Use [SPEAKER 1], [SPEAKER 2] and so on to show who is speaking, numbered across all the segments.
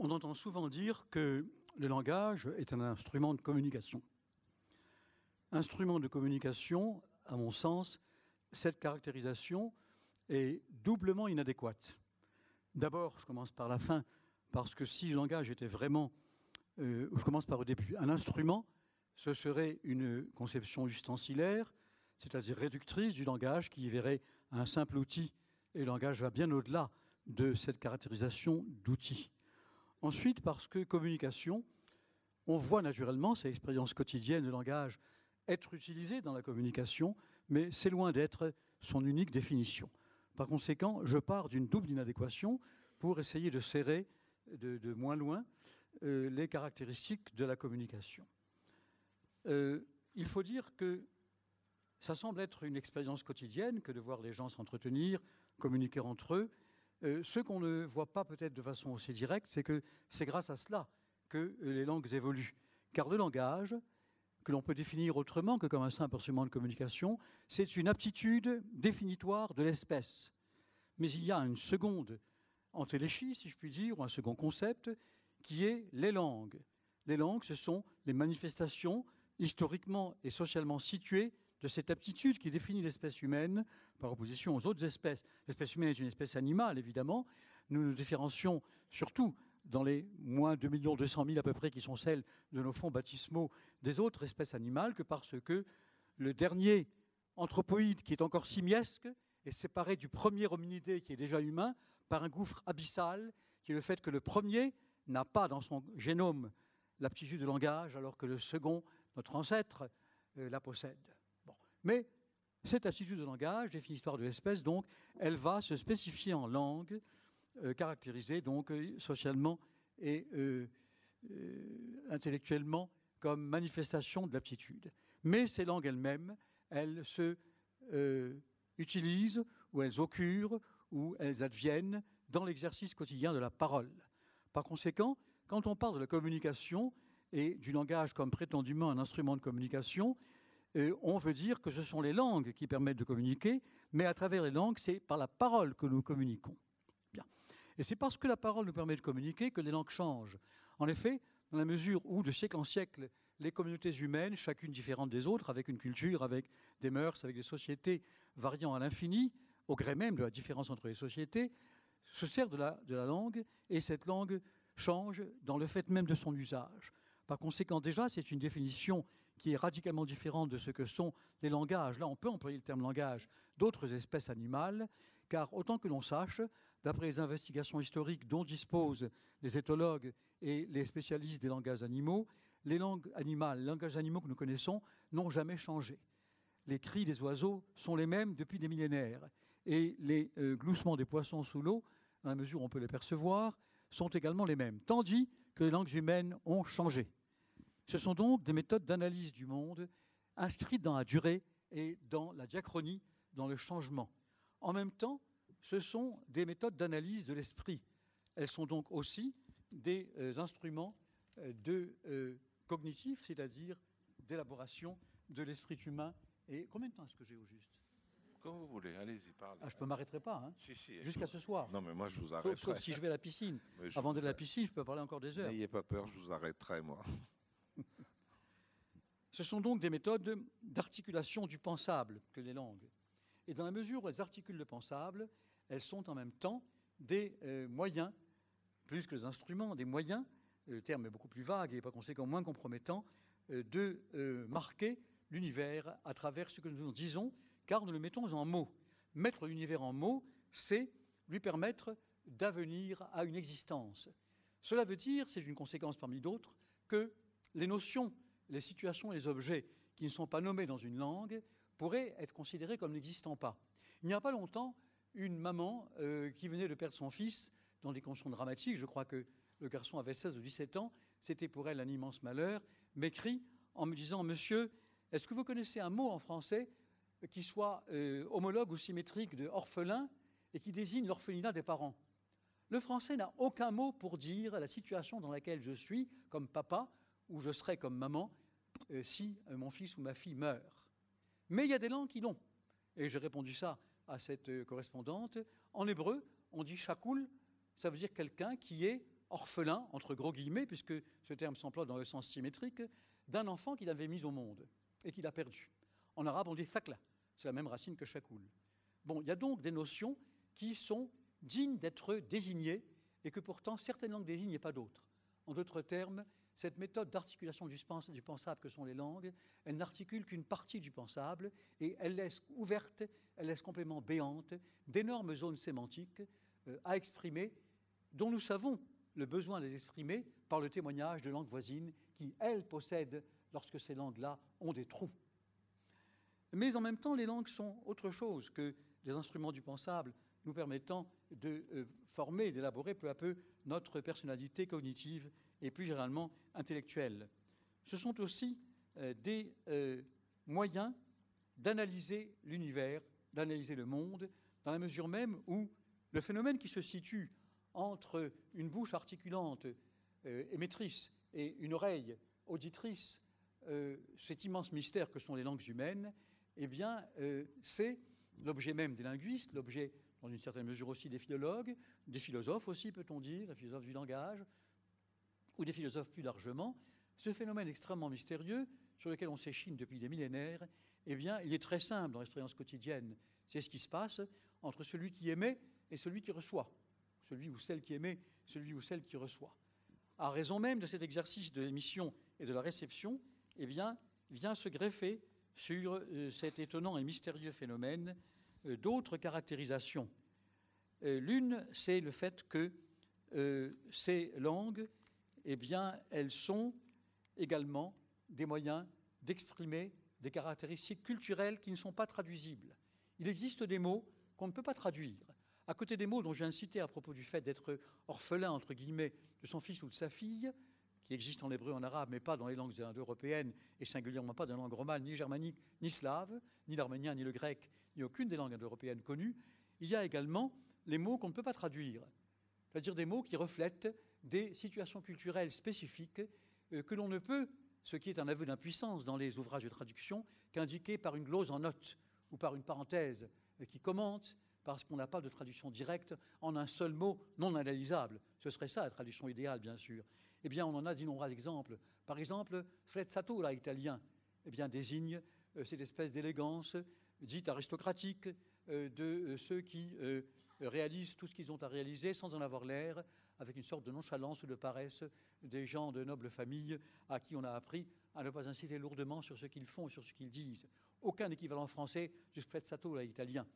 [SPEAKER 1] On entend souvent dire que le langage est un instrument de communication. Instrument de communication, à mon sens, cette caractérisation est doublement inadéquate. D'abord, je commence par la fin, parce que si le langage était vraiment, euh, je commence par le début, un instrument, ce serait une conception ustensilaire, c'est-à-dire réductrice du langage, qui verrait un simple outil, et le langage va bien au-delà de cette caractérisation d'outil. Ensuite, parce que communication, on voit naturellement ces expériences quotidiennes de langage être utilisées dans la communication, mais c'est loin d'être son unique définition. Par conséquent, je pars d'une double inadéquation pour essayer de serrer de, moins loin euh, les caractéristiques de la communication. Euh, il faut dire que ça semble être une expérience quotidienne que de voir les gens s'entretenir, communiquer entre eux. Euh, ce qu'on ne voit pas peut-être de façon aussi directe, c'est que c'est grâce à cela que les langues évoluent. Car le langage, que l'on peut définir autrement que comme un simple instrument de communication, c'est une aptitude définitoire de l'espèce. Mais il y a une seconde entéléchie, si je puis dire, ou un second concept, qui est les langues. Les langues, ce sont les manifestations historiquement et socialement situées de cette aptitude qui définit l'espèce humaine par opposition aux autres espèces. L'espèce humaine est une espèce animale, évidemment. Nous nous différencions surtout dans les moins de 2 200 000 à peu près qui sont celles de nos fonds baptismaux des autres espèces animales que parce que le dernier anthropoïde qui est encore simiesque est séparé du premier hominidé qui est déjà humain par un gouffre abyssal qui est le fait que le premier n'a pas dans son génome l'aptitude de langage alors que le second, notre ancêtre, euh, la possède. Mais cette aptitude de langage, définitoire de l'espèce, donc, elle va se spécifier en langue, euh, caractérisée donc euh, socialement et euh, intellectuellement comme manifestation d'aptitude. Mais ces langues elles-mêmes, elles se utilisent ou elles occurrent ou elles adviennent dans l'exercice quotidien de la parole. Par conséquent, quand on parle de la communication et du langage comme prétendument un instrument de communication, on veut dire que ce sont les langues qui permettent de communiquer, mais à travers les langues, c'est par la parole que nous communiquons. Et c'est parce que la parole nous permet de communiquer que les langues changent. En effet, dans la mesure où, de siècle en siècle, les communautés humaines, chacune différente des autres, avec une culture, avec des mœurs, avec des sociétés variant à l'infini, au gré même de la différence entre les sociétés, se servent de la, de la langue, et cette langue change dans le fait même de son usage. Par conséquent, déjà, c'est une définition qui est radicalement différente de ce que sont les langages. Là, on peut employer le terme langage d'autres espèces animales, car autant que l'on sache, d'après les investigations historiques dont disposent les éthologues et les spécialistes des langages animaux, les langues animales, les langages animaux que nous connaissons n'ont jamais changé. Les cris des oiseaux sont les mêmes depuis des millénaires, et les euh, gloussements des poissons sous l'eau, à la mesure où on peut les percevoir, sont également les mêmes, tandis que les langues humaines ont changé. Ce sont donc des méthodes d'analyse du monde inscrites dans la durée et dans la diachronie, dans le changement. En même temps, ce sont des méthodes d'analyse de l'esprit. Elles sont donc aussi des euh, instruments euh, de euh, cognitif, c'est-à-dire d'élaboration de l'esprit humain. Et combien de temps est-ce que j'ai au juste?
[SPEAKER 2] Quand vous voulez, allez-y, parlez.
[SPEAKER 1] Ah, je ne m'arrêterai pas, hein
[SPEAKER 2] si, si,
[SPEAKER 1] jusqu'à ce soir.
[SPEAKER 2] Non, mais moi, je vous arrêterai.
[SPEAKER 1] Sauf, sauf si je vais à la piscine. Avant d'aller à la piscine, je peux parler encore des heures.
[SPEAKER 2] N'ayez pas peur, je vous arrêterai, moi.
[SPEAKER 1] Ce sont donc des méthodes d'articulation du pensable que les langues. Et dans la mesure où elles articulent le pensable, elles sont en même temps des euh, moyens, plus que des instruments, des moyens, euh, le terme est beaucoup plus vague et par conséquent moins compromettant, euh, de marquer l'univers à travers ce que nous disons, car nous le mettons en mots. Mettre l'univers en mots, c'est lui permettre d'avenir à une existence. Cela veut dire, c'est une conséquence parmi d'autres, que les notions, les situations, les objets qui ne sont pas nommés dans une langue pourraient être considérés comme n'existant pas. Il n'y a pas longtemps, une maman euh, qui venait de perdre son fils dans des conditions dramatiques, je crois que le garçon avait 16 ou 17 ans, c'était pour elle un immense malheur, m'écrit en me disant Monsieur, est-ce que vous connaissez un mot en français qui soit euh, homologue ou symétrique de orphelin et qui désigne l'orphelinat des parents? Le français n'a aucun mot pour dire la situation dans laquelle je suis comme papa où je serai comme maman euh, si euh, mon fils ou ma fille meurt. Mais il y a des langues qui l'ont. Et j'ai répondu ça à cette euh, correspondante. En hébreu, on dit chakoul, ça veut dire quelqu'un qui est orphelin, entre gros guillemets, puisque ce terme s'emploie dans le sens symétrique, d'un enfant qu'il avait mis au monde et qu'il a perdu. En arabe, on dit thakla, c'est la même racine que shakoul. Bon, il y a donc des notions qui sont dignes d'être désignées et que pourtant certaines langues désignent et pas d'autres. En d'autres termes, cette méthode d'articulation du pensable que sont les langues, elle n'articule qu'une partie du pensable et elle laisse ouverte, elle laisse complètement béante d'énormes zones sémantiques euh, à exprimer dont nous savons le besoin de les exprimer par le témoignage de langues voisines qui, elles, possèdent, lorsque ces langues-là ont des trous. Mais en même temps, les langues sont autre chose que des instruments du pensable nous permettant de euh, former et d'élaborer peu à peu notre personnalité cognitive et plus généralement intellectuelle. Ce sont aussi euh, des euh, moyens d'analyser l'univers, d'analyser le monde, dans la mesure même où le phénomène qui se situe entre une bouche articulante euh, émettrice et une oreille auditrice, cet immense mystère que sont les langues humaines, eh bien, c'est l'objet même des linguistes, l'objet, dans une certaine mesure aussi, des philologues, des philosophes aussi, peut-on dire, des philosophes du langage, ou des philosophes plus largement, ce phénomène extrêmement mystérieux sur lequel on s'échine depuis des millénaires, eh bien, il est très simple dans l'expérience quotidienne. C'est ce qui se passe entre celui qui émet et celui qui reçoit. Celui ou celle qui émet, celui ou celle qui reçoit. À raison même de cet exercice de l'émission et de la réception, eh bien, vient se greffer sur euh, cet étonnant et mystérieux phénomène euh, d'autres caractérisations. Euh, l'une, c'est le fait que ces langues eh bien, elles sont également des moyens d'exprimer des caractéristiques culturelles qui ne sont pas traduisibles. Il existe des mots qu'on ne peut pas traduire. À côté des mots dont de citer à propos du fait d'être orphelin, entre guillemets, de son fils ou de sa fille, qui existent en hébreu, en arabe, mais pas dans les langues indo-européennes, et singulièrement pas dans les langues romanes, ni germaniques, ni slaves, ni l'arménien, ni le grec, ni aucune des langues indo-européennes connues, il y a également les mots qu'on ne peut pas traduire, c'est-à-dire des mots qui reflètent des situations culturelles spécifiques euh, que l'on ne peut, ce qui est un aveu d'impuissance dans les ouvrages de traduction, qu'indiquer par une glose en note ou par une parenthèse euh, qui commente, parce qu'on n'a pas de traduction directe en un seul mot non analysable. Ce serait ça la traduction idéale, bien sûr. Eh bien, on en a d'innombrables exemples. Par exemple, frezzatura italien eh bien, désigne euh, cette espèce d'élégance dite aristocratique de ceux qui réalisent tout ce qu'ils ont à réaliser sans en avoir l'air, avec une sorte de nonchalance ou de paresse des gens de noble famille à qui on a appris à ne pas inciter lourdement sur ce qu'ils font sur ce qu'ils disent. Aucun équivalent français du sprezzato italien.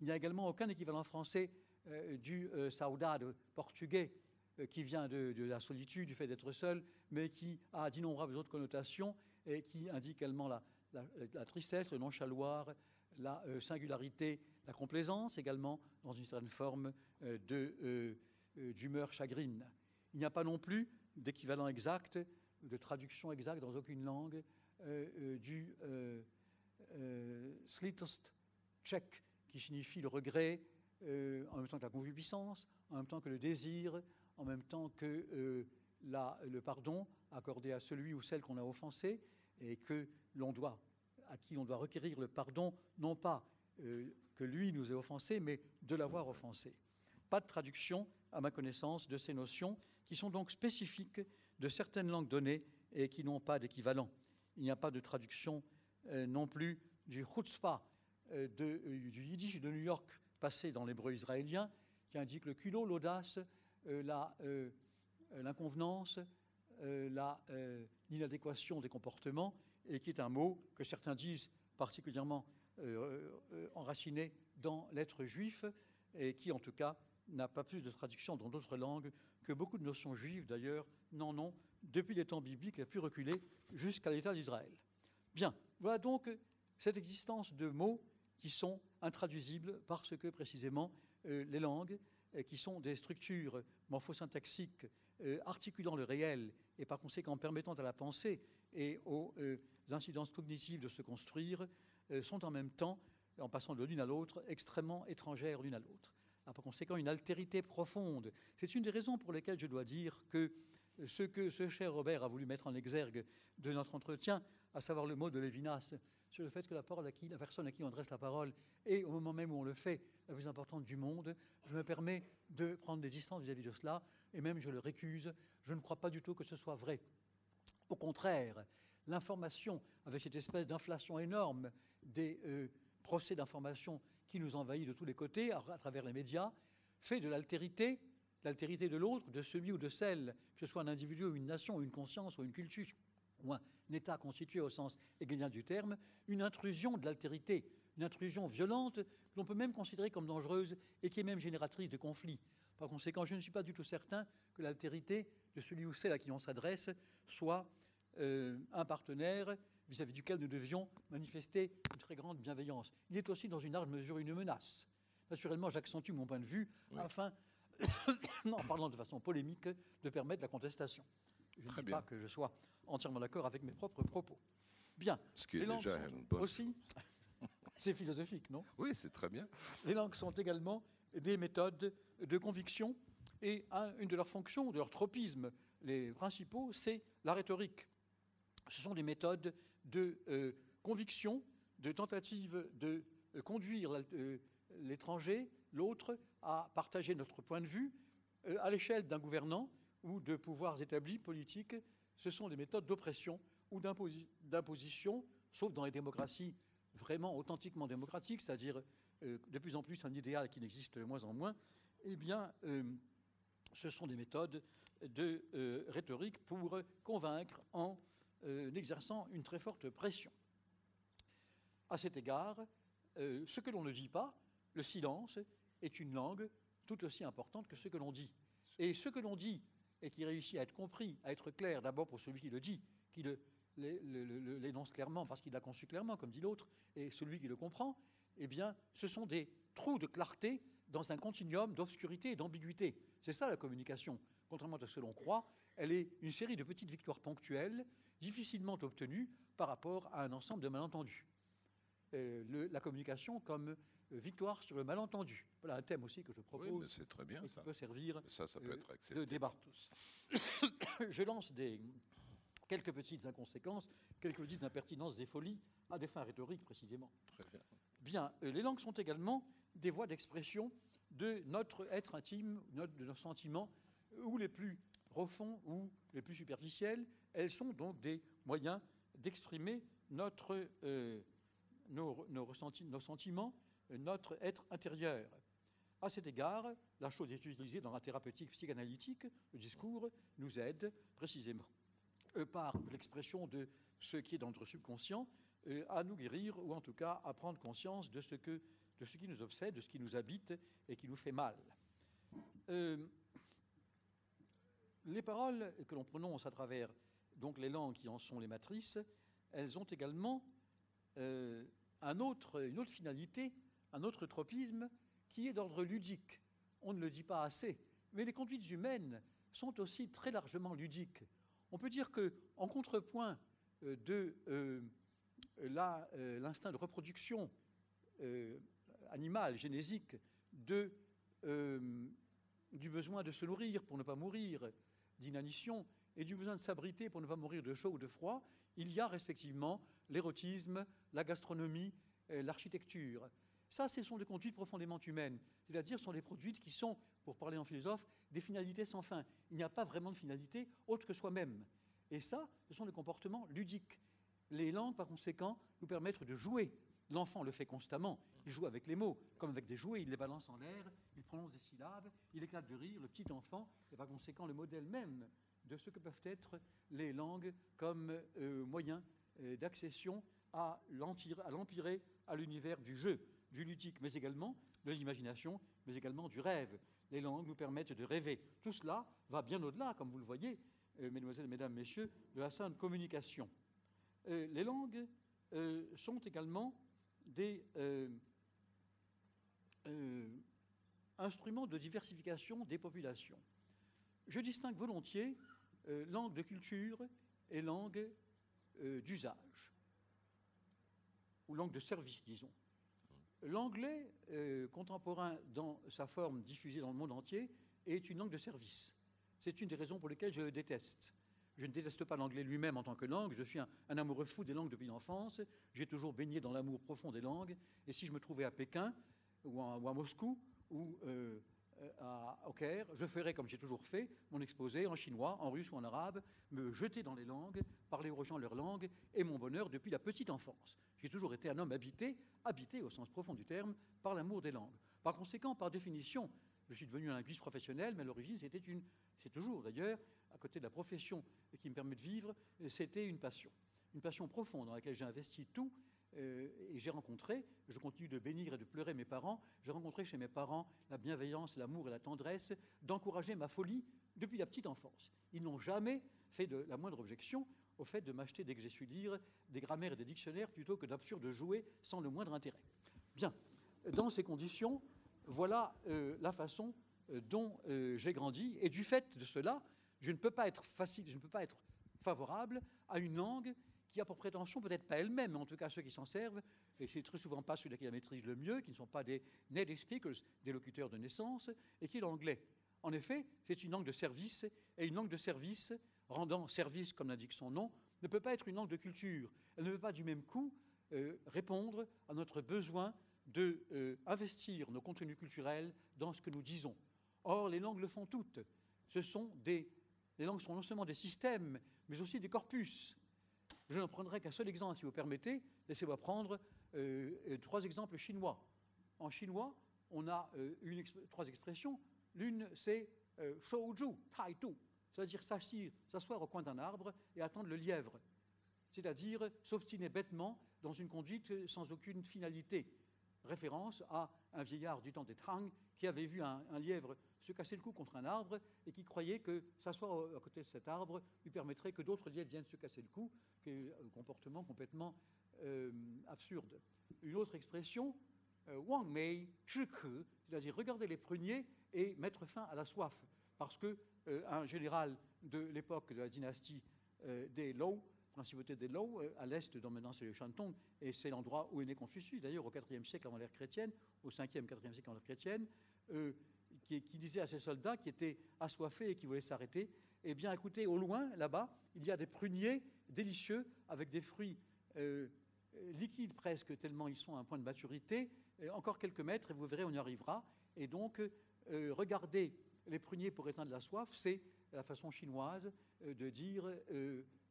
[SPEAKER 1] Il n'y a également aucun équivalent français euh, du euh, saudade portugais euh, qui vient de, la solitude, du fait d'être seul, mais qui a d'innombrables autres connotations et qui indique également la, la tristesse, le nonchaloir, la singularité, la complaisance également, dans une certaine forme de euh, d'humeur chagrine. Il n'y a pas non plus d'équivalent exact, de traduction exacte dans aucune langue euh, euh, du slitost tchèque, qui signifie le regret, en même temps que la concupiscence, en même temps que le désir, en même temps que le pardon accordé à celui ou celle qu'on a offensé et que l'on doit, à qui on doit requérir le pardon, non pas que lui nous ait offensé, mais de l'avoir offensé. Pas de traduction à ma connaissance, de ces notions qui sont donc spécifiques de certaines langues données et qui n'ont pas d'équivalent. Il n'y a pas de traduction euh, non plus du chutzpah, euh, euh, du yiddish de New York passé dans l'hébreu israélien, qui indique le culot, l'audace, l'inconvenance, l'inadéquation des comportements, et qui est un mot que certains disent particulièrement enraciné dans l'être juif, et qui en tout cas n'a pas plus de traduction dans d'autres langues que beaucoup de notions juives, d'ailleurs, n'en ont depuis les temps bibliques les plus reculés jusqu'à l'État d'Israël. Bien, voilà donc cette existence de mots qui sont intraduisibles parce que précisément euh, les langues, euh, qui sont des structures morphosyntaxiques euh, articulant le réel et par conséquent permettant à la pensée et aux incidences cognitives de se construire, sont en même temps, en passant de l'une à l'autre, extrêmement étrangères l'une à l'autre a par conséquent une altérité profonde. C'est une des raisons pour lesquelles je dois dire que ce que ce cher Robert a voulu mettre en exergue de notre entretien, à savoir le mot de Lévinas sur le fait que la, parole à la personne à qui on adresse la parole est, au moment même où on le fait, la plus importante du monde. Je me permets de prendre des distances vis-à-vis de cela, et même je le récuse. Je ne crois pas du tout que ce soit vrai. Au contraire, l'information, avec cette espèce d'inflation énorme des euh, procès d'information qui nous envahit de tous les côtés à, travers les médias, fait de l'altérité, l'altérité de l'autre, de celui ou de celle, que ce soit un individu une nation, une conscience ou une culture, ou un État constitué au sens hegelien du terme, une intrusion de l'altérité, une intrusion violente que l'on peut même considérer comme dangereuse et qui est même génératrice de conflits. Par conséquent, je ne suis pas du tout certain que l'altérité de celui ou celle à qui on s'adresse soit euh, un partenaire vis-à-vis duquel nous devions manifester une très grande bienveillance. Il est aussi dans une large mesure une menace. Naturellement, j'accentue mon point de vue
[SPEAKER 2] Oui.
[SPEAKER 1] afin, en parlant de façon polémique, de permettre la contestation. Je
[SPEAKER 2] Très
[SPEAKER 1] ne dis
[SPEAKER 2] bien.
[SPEAKER 1] pas que je sois entièrement d'accord avec mes propres propos. Bien.
[SPEAKER 2] Ce qui est
[SPEAKER 1] Les langues
[SPEAKER 2] déjà
[SPEAKER 1] sont
[SPEAKER 2] une bonne.
[SPEAKER 1] Aussi, c'est philosophique, non?
[SPEAKER 2] Oui, c'est très bien.
[SPEAKER 1] Les langues sont également des méthodes de conviction et un- une de leurs fonctions, de leurs tropismes, les principaux, c'est la rhétorique. Ce sont des méthodes de euh, conviction, de tentative de euh, conduire euh, l'étranger, l'autre, à partager notre point de vue à l'échelle d'un gouvernant ou de pouvoirs établis politiques. Ce sont des méthodes d'oppression ou d'imposi- d'imposition, sauf dans les démocraties vraiment authentiquement démocratiques, c'est-à-dire de plus en plus un idéal qui n'existe de moins en moins, eh bien, euh, ce sont des méthodes de euh, rhétorique pour convaincre en euh, exerçant une très forte pression. À cet égard, euh, ce que l'on ne dit pas, le silence, est une langue tout aussi importante que ce que l'on dit. Et ce que l'on dit et qui réussit à être compris, à être clair, d'abord pour celui qui le dit, qui l'énonce clairement parce qu'il l'a conçu clairement, comme dit l'autre, et celui qui le comprend, eh bien, ce sont des trous de clarté dans un continuum d'obscurité et d'ambiguïté. C'est ça la communication. Contrairement à ce que l'on croit, elle est une série de petites victoires ponctuelles, difficilement obtenues par rapport à un ensemble de malentendus. Euh, le- la communication comme victoire sur le malentendu. Voilà un thème aussi que je
[SPEAKER 2] Oui,
[SPEAKER 1] propose
[SPEAKER 2] mais c'est très bien
[SPEAKER 1] et qui
[SPEAKER 2] ça.
[SPEAKER 1] peut servir
[SPEAKER 2] Ça, ça peut
[SPEAKER 1] euh,
[SPEAKER 2] être
[SPEAKER 1] de débat.
[SPEAKER 2] tous.
[SPEAKER 1] je lance des, quelques petites inconséquences, quelques petites impertinences et folies à des fins rhétoriques précisément.
[SPEAKER 2] Très bien.
[SPEAKER 1] Euh, les langues sont également des voies d'expression de notre être intime, de nos sentiments, euh, ou les plus profonds ou les plus superficiels. Elles sont donc des moyens d'exprimer euh, nos, ressentis, nos sentiments, notre être intérieur. À cet égard, la chose est utilisée dans la thérapeutique psychanalytique. Le discours nous aide précisément par l'expression de ce qui est dans notre subconscient à nous guérir ou en tout cas à prendre conscience de ce, que, de ce qui nous obsède, de ce qui nous habite et qui nous fait mal. Euh, les paroles que l'on prononce à travers donc les langues qui en sont les matrices, elles ont également euh, un autre, une autre finalité, un autre tropisme qui est d'ordre ludique. On ne le dit pas assez, mais les conduites humaines sont aussi très largement ludiques. On peut dire que, en contrepoint euh, de euh, euh, l'instinct de reproduction euh, animale, génésique, euh, du besoin de se nourrir pour ne pas mourir d'inanition et du besoin de s'abriter pour ne pas mourir de chaud ou de froid, il y a respectivement l'érotisme, la gastronomie, euh, l'architecture. Ça, ce sont des conduites profondément humaines, c'est-à-dire ce sont des conduites qui sont, pour parler en philosophe, des finalités sans fin. Il n'y a pas vraiment de finalité autre que soi-même. Et ça, ce sont des comportements ludiques. Les langues, par conséquent, nous permettent de jouer. L'enfant le fait constamment. Il joue avec les mots, comme avec des jouets. Il les balance en l'air, il prononce des syllabes, il éclate de rire. Le petit enfant est par conséquent le modèle même de ce que peuvent être les langues comme euh, moyen euh, d'accession à l'empiré, à l'univers du jeu, du ludique, mais également de l'imagination, mais également du rêve. Les langues nous permettent de rêver. Tout cela va bien au-delà, comme vous le voyez, euh, mesdemoiselles, mesdames, messieurs, de la simple communication. Euh, les langues euh, sont également des euh, instruments de diversification des populations. Je distingue volontiers langue de culture et langue d'usage, ou langue de service, disons. L'anglais contemporain, dans sa forme diffusée dans le monde entier, est une langue de service. C'est une des raisons pour lesquelles je le déteste. Je ne déteste pas l'anglais lui-même en tant que langue. Je suis un, amoureux fou des langues depuis l'enfance. J'ai toujours baigné dans l'amour profond des langues. Et si je me trouvais à Pékin ou à, Moscou ou euh, à, au Caire, je ferais comme j'ai toujours fait, mon exposé en chinois, en russe ou en arabe, me jeter dans les langues, parler aux gens leur langue, et mon bonheur depuis la petite enfance. J'ai toujours été un homme habité, habité au sens profond du terme, par l'amour des langues. Par conséquent, par définition, je suis devenu un linguiste professionnel, mais à l'origine, c'était une, c'est toujours d'ailleurs, à côté de la profession qui me permet de vivre, c'était une passion. Une passion profonde dans laquelle j'ai investi tout euh, et j'ai rencontré, je continue de bénir et de pleurer mes parents, j'ai rencontré chez mes parents la bienveillance, l'amour et la tendresse d'encourager ma folie depuis la petite enfance. Ils n'ont jamais fait de la moindre objection au fait de m'acheter, dès que j'ai su lire, des grammaires et des dictionnaires plutôt que d'absurdes jouets sans le moindre intérêt. Bien, dans ces conditions, voilà euh, la façon euh, dont euh, j'ai grandi. Et du fait de cela, je ne peux pas être facile, je ne peux pas être favorable à une langue qui a pour prétention, peut-être pas elle-même, mais en tout cas ceux qui s'en servent, et c'est très souvent pas ceux qui la maîtrisent le mieux, qui ne sont pas des native speakers, des locuteurs de naissance, et qui est l'anglais. En effet, c'est une langue de service, et une langue de service, rendant service, comme l'indique son nom, ne peut pas être une langue de culture. Elle ne peut pas du même coup répondre à notre besoin d'investir euh, nos contenus culturels dans ce que nous disons. Or, les langues le font toutes. Ce sont des, les langues sont non seulement des systèmes, mais aussi des corpus. Je n'en prendrai qu'un seul exemple, si vous permettez. Laissez-moi prendre euh, euh, trois exemples chinois. En chinois, on a trois expressions. L'une, c'est shouju, taitu, c'est-à-dire s'asseoir au coin d'un arbre et attendre le lièvre, c'est-à-dire s'obstiner bêtement dans une conduite sans aucune finalité référence à un vieillard du temps des Trang qui avait vu un, lièvre se casser le cou contre un arbre et qui croyait que s'asseoir à côté de cet arbre lui permettrait que d'autres lièvres viennent se casser le cou, qui est un comportement complètement euh, absurde. Une autre expression, euh, Wang Mei Zhike, c'est-à-dire regarder les pruniers et mettre fin à la soif, parce que euh, général de l'époque de la dynastie des Lou principauté des Lou, euh, à l'est, dans maintenant c'est le Shantung, et c'est l'endroit où est né Confucius, d'ailleurs au IVe siècle avant l'ère chrétienne, au 5e, 4e siècle avant l'ère chrétienne, euh, qui, disait à ses soldats qui étaient assoiffés et qui voulaient s'arrêter, eh bien écoutez, au loin, là-bas, il y a des pruniers délicieux avec des fruits euh, liquides presque, tellement ils sont à un point de maturité, encore quelques mètres et vous verrez, on y arrivera. Et donc, regarder les pruniers pour éteindre la soif, c'est la façon chinoise de dire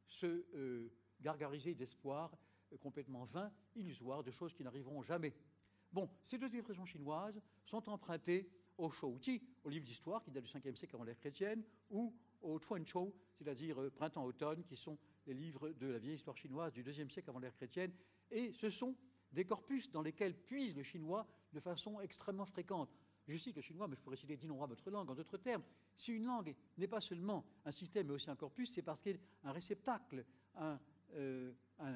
[SPEAKER 1] se euh, gargariser d'espoir euh, complètement vain, illusoire, de choses qui n'arriveront jamais. Bon, ces deux expressions chinoises sont empruntées au Shouji, au livre d'histoire qui date du 5e siècle avant l'ère chrétienne, ou au Chuanchou, c'est-à-dire euh, printemps-automne, qui sont les livres de la vieille histoire chinoise du 2e siècle avant l'ère chrétienne. Et ce sont des corpus dans lesquels puise le chinois de façon extrêmement fréquente. Je cite le chinois, mais je pourrais citer d'innombrables autres langues. En d'autres termes, si une langue n'est pas seulement un système, mais aussi un corpus, c'est parce qu'elle est un réceptacle, un, euh,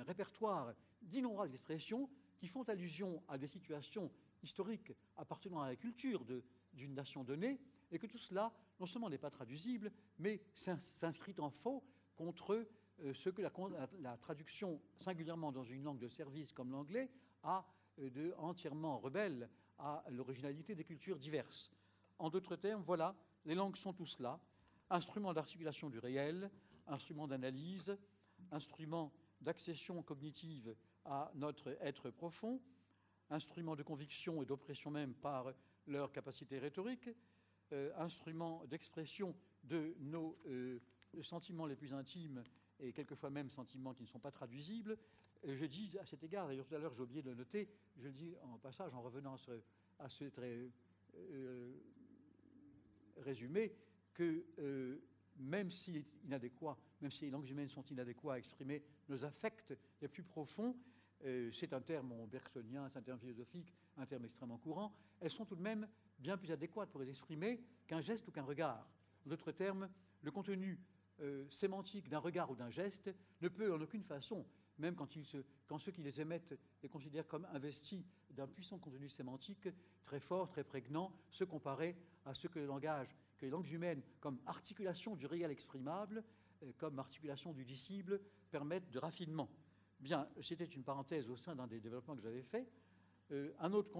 [SPEAKER 1] répertoire d'innombrables expressions qui font allusion à des situations historiques appartenant à la culture d'une nation donnée, et que tout cela, non seulement n'est pas traduisible, mais s'inscrit en faux contre euh, ce que la, traduction, singulièrement dans une langue de service comme l'anglais, a euh, de entièrement rebelle à l'originalité des cultures diverses. En d'autres termes, voilà, les langues sont tout cela, instruments d'articulation du réel, instruments d'analyse, instruments d'accession cognitive à notre être profond, instruments de conviction et d'oppression même par leur capacité rhétorique, euh, instruments d'expression de nos euh, sentiments les plus intimes et quelquefois même sentiments qui ne sont pas traduisibles, je dis à cet égard, d'ailleurs tout à l'heure j'ai oublié de le noter, je le dis en passage en revenant à ce, très euh, résumé, que euh, même si inadéquat, même si les langues humaines sont inadéquates à exprimer nos affects les plus profonds, euh, c'est un terme bergsonien, c'est un terme philosophique, un terme extrêmement courant, elles sont tout de même bien plus adéquates pour les exprimer qu'un geste ou qu'un regard. En d'autres termes, le contenu sémantique d'un regard ou d'un geste ne peut en aucune façon même quand, ceux qui les émettent les considèrent comme investis d'un puissant contenu sémantique très fort, très prégnant, se comparer à ce que les langues humaines, comme articulation du réel exprimable, euh, comme articulation du disciple, permettent de raffinement. Bien, c'était une parenthèse au sein d'un des développements que j'avais fait. Euh, un autre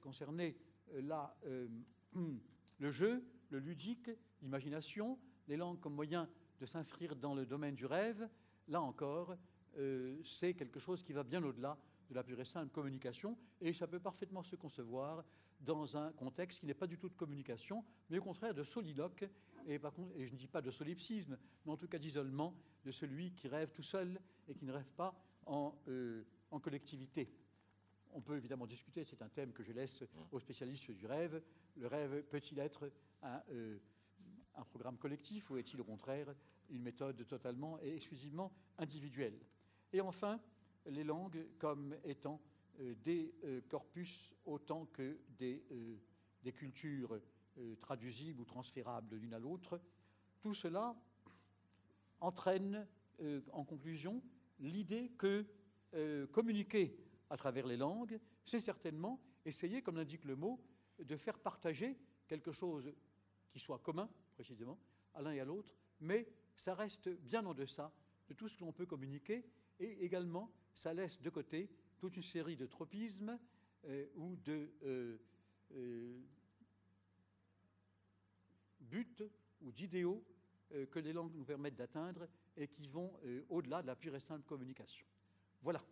[SPEAKER 1] concernait euh, le jeu, le ludique, l'imagination, les langues comme moyen de s'inscrire dans le domaine du rêve, là encore, euh, c'est quelque chose qui va bien au-delà de la pure et simple communication, et ça peut parfaitement se concevoir dans un contexte qui n'est pas du tout de communication, mais au contraire de soliloque, et, par contre, et je ne dis pas de solipsisme, mais en tout cas d'isolement de celui qui rêve tout seul et qui ne rêve pas en, euh, en collectivité. On peut évidemment discuter, c'est un thème que je laisse aux spécialistes du rêve. Le rêve peut-il être un, euh, un programme collectif ou est-il au contraire une méthode totalement et exclusivement individuelle? Et enfin, les langues comme étant euh, des euh, corpus autant que des, euh, cultures traduisibles ou transférables l'une à l'autre. Tout cela entraîne en conclusion l'idée que communiquer à travers les langues, c'est certainement essayer, comme l'indique le mot, de faire partager quelque chose qui soit commun, précisément, à l'un et à l'autre, mais ça reste bien en deçà de tout ce que l'on peut communiquer, et également, ça laisse de côté toute une série de tropismes euh, ou de euh, euh, buts ou d'idéaux que les langues nous permettent d'atteindre et qui vont au-delà de la pure et simple communication. Voilà.